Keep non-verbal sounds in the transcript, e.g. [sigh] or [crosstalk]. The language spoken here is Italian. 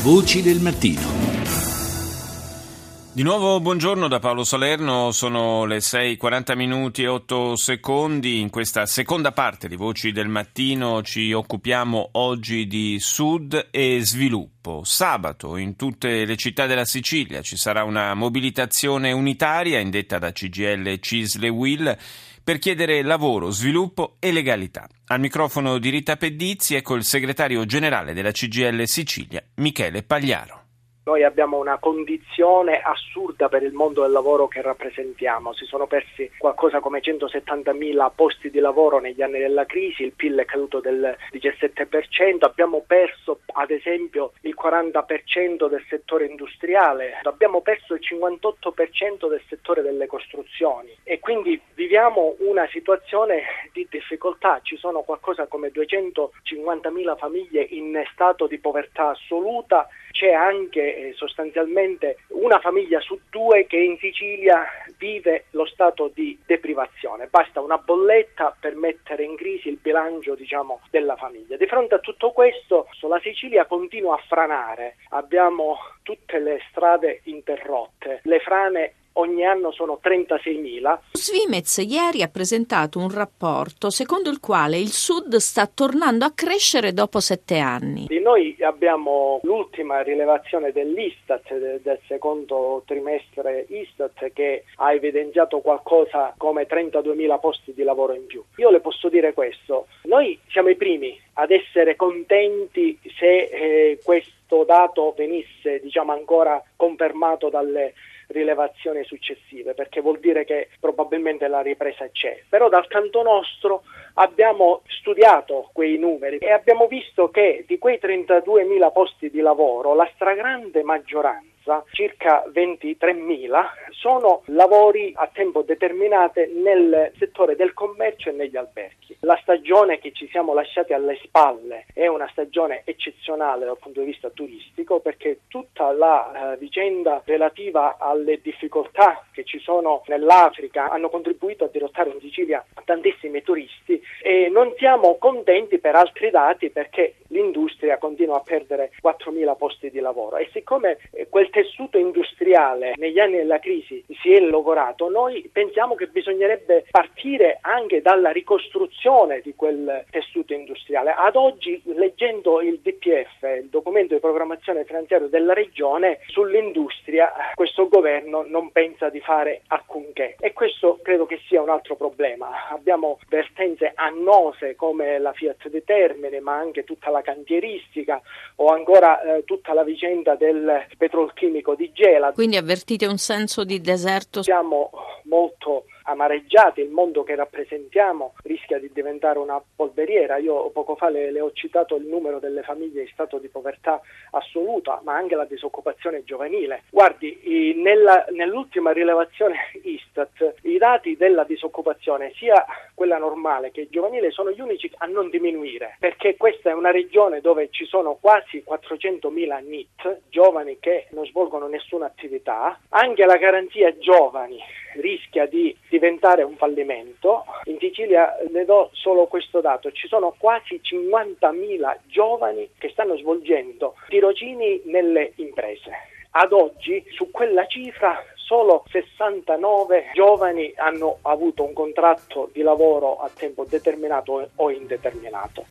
Voci del mattino. Di nuovo buongiorno da Paolo Salerno, sono le 6.40 minuti e 8 secondi. In questa seconda parte di Voci del Mattino ci occupiamo oggi di Sud e sviluppo. Sabato in tutte le città della Sicilia ci sarà una mobilitazione unitaria indetta da CGL Cisle Will per chiedere lavoro, sviluppo e legalità. Al microfono di Rita Pedizzi ecco il segretario generale della CGL Sicilia, Michele Pagliaro. Noi abbiamo una condizione assurda per il mondo del lavoro che rappresentiamo. Si sono persi qualcosa come 170.000 posti di lavoro negli anni della crisi, il PIL è caduto del 17%, abbiamo perso ad esempio il 40% del settore industriale, abbiamo perso il 58% del settore delle costruzioni e quindi viviamo una situazione di difficoltà. Ci sono qualcosa come 250.000 famiglie in stato di povertà assoluta, c'è anche eh, sostanzialmente una famiglia su due che in Sicilia vive lo stato di deprivazione. Basta una bolletta per mettere in crisi il bilancio diciamo, della famiglia. Di fronte a tutto questo la Sicilia continua a franare, abbiamo tutte le strade interrotte, le frane ogni anno sono 36.000. Svimez ieri ha presentato un rapporto secondo il quale il Sud sta tornando a crescere dopo sette anni. Noi abbiamo l'ultima rilevazione dell'Istat del secondo trimestre Istat che ha evidenziato qualcosa come 32.000 posti di lavoro in più. Io le posso dire questo, noi siamo i primi ad essere contenti se eh, questo dato venisse diciamo ancora confermato dalle rilevazioni successive, perché vuol dire che probabilmente la ripresa c'è. Però dal canto nostro abbiamo studiato quei numeri e abbiamo visto che di quei 32.000 posti di lavoro la stragrande maggioranza circa 23.000, sono lavori a tempo determinato nel settore del commercio e negli alberghi. La stagione che ci siamo lasciati alle spalle è una stagione eccezionale dal punto di vista turistico perché tutta la eh, vicenda relativa alle difficoltà che ci sono nell'Africa hanno contribuito a dirottare in Sicilia tantissimi turisti e non siamo contenti per altri dati perché l'industria continua a perdere 4.000 posti di lavoro e siccome eh, quel tessuto industriale negli anni della crisi si è logorato, noi pensiamo che bisognerebbe partire anche dalla ricostruzione di quel tessuto industriale. Ad oggi, leggendo il DPF, il documento di programmazione finanziaria della regione, sull'industria questo governo non pensa di fare alcunché e questo credo che sia un altro problema. Abbiamo vertenze annose come la Fiat di Termine, ma anche tutta la cantieristica o ancora eh, tutta la vicenda del petrolchimico di Gela. Quindi avvertite un senso di deserto? Siamo molto amareggiati, il mondo che rappresentiamo rischia di diventare una polveriera. Io poco fa le, le, ho citato il numero delle famiglie in stato di povertà assoluta, ma anche la disoccupazione giovanile. Guardi, nella, nell'ultima rilevazione [laughs] Istat i dati della disoccupazione, sia quella normale che giovanile, sono gli unici a non diminuire, perché questa è una regione dove ci sono quasi 400.000 NIT, giovani che non svolgono nessuna attività, anche la garanzia giovani rischia di diventare un fallimento. In Sicilia le do solo questo dato, ci sono quasi 50.000 giovani che stanno svolgendo tirocini nelle imprese. Ad oggi su quella cifra solo 69 giovani hanno avuto un contratto di lavoro a tempo determinato o indeterminato.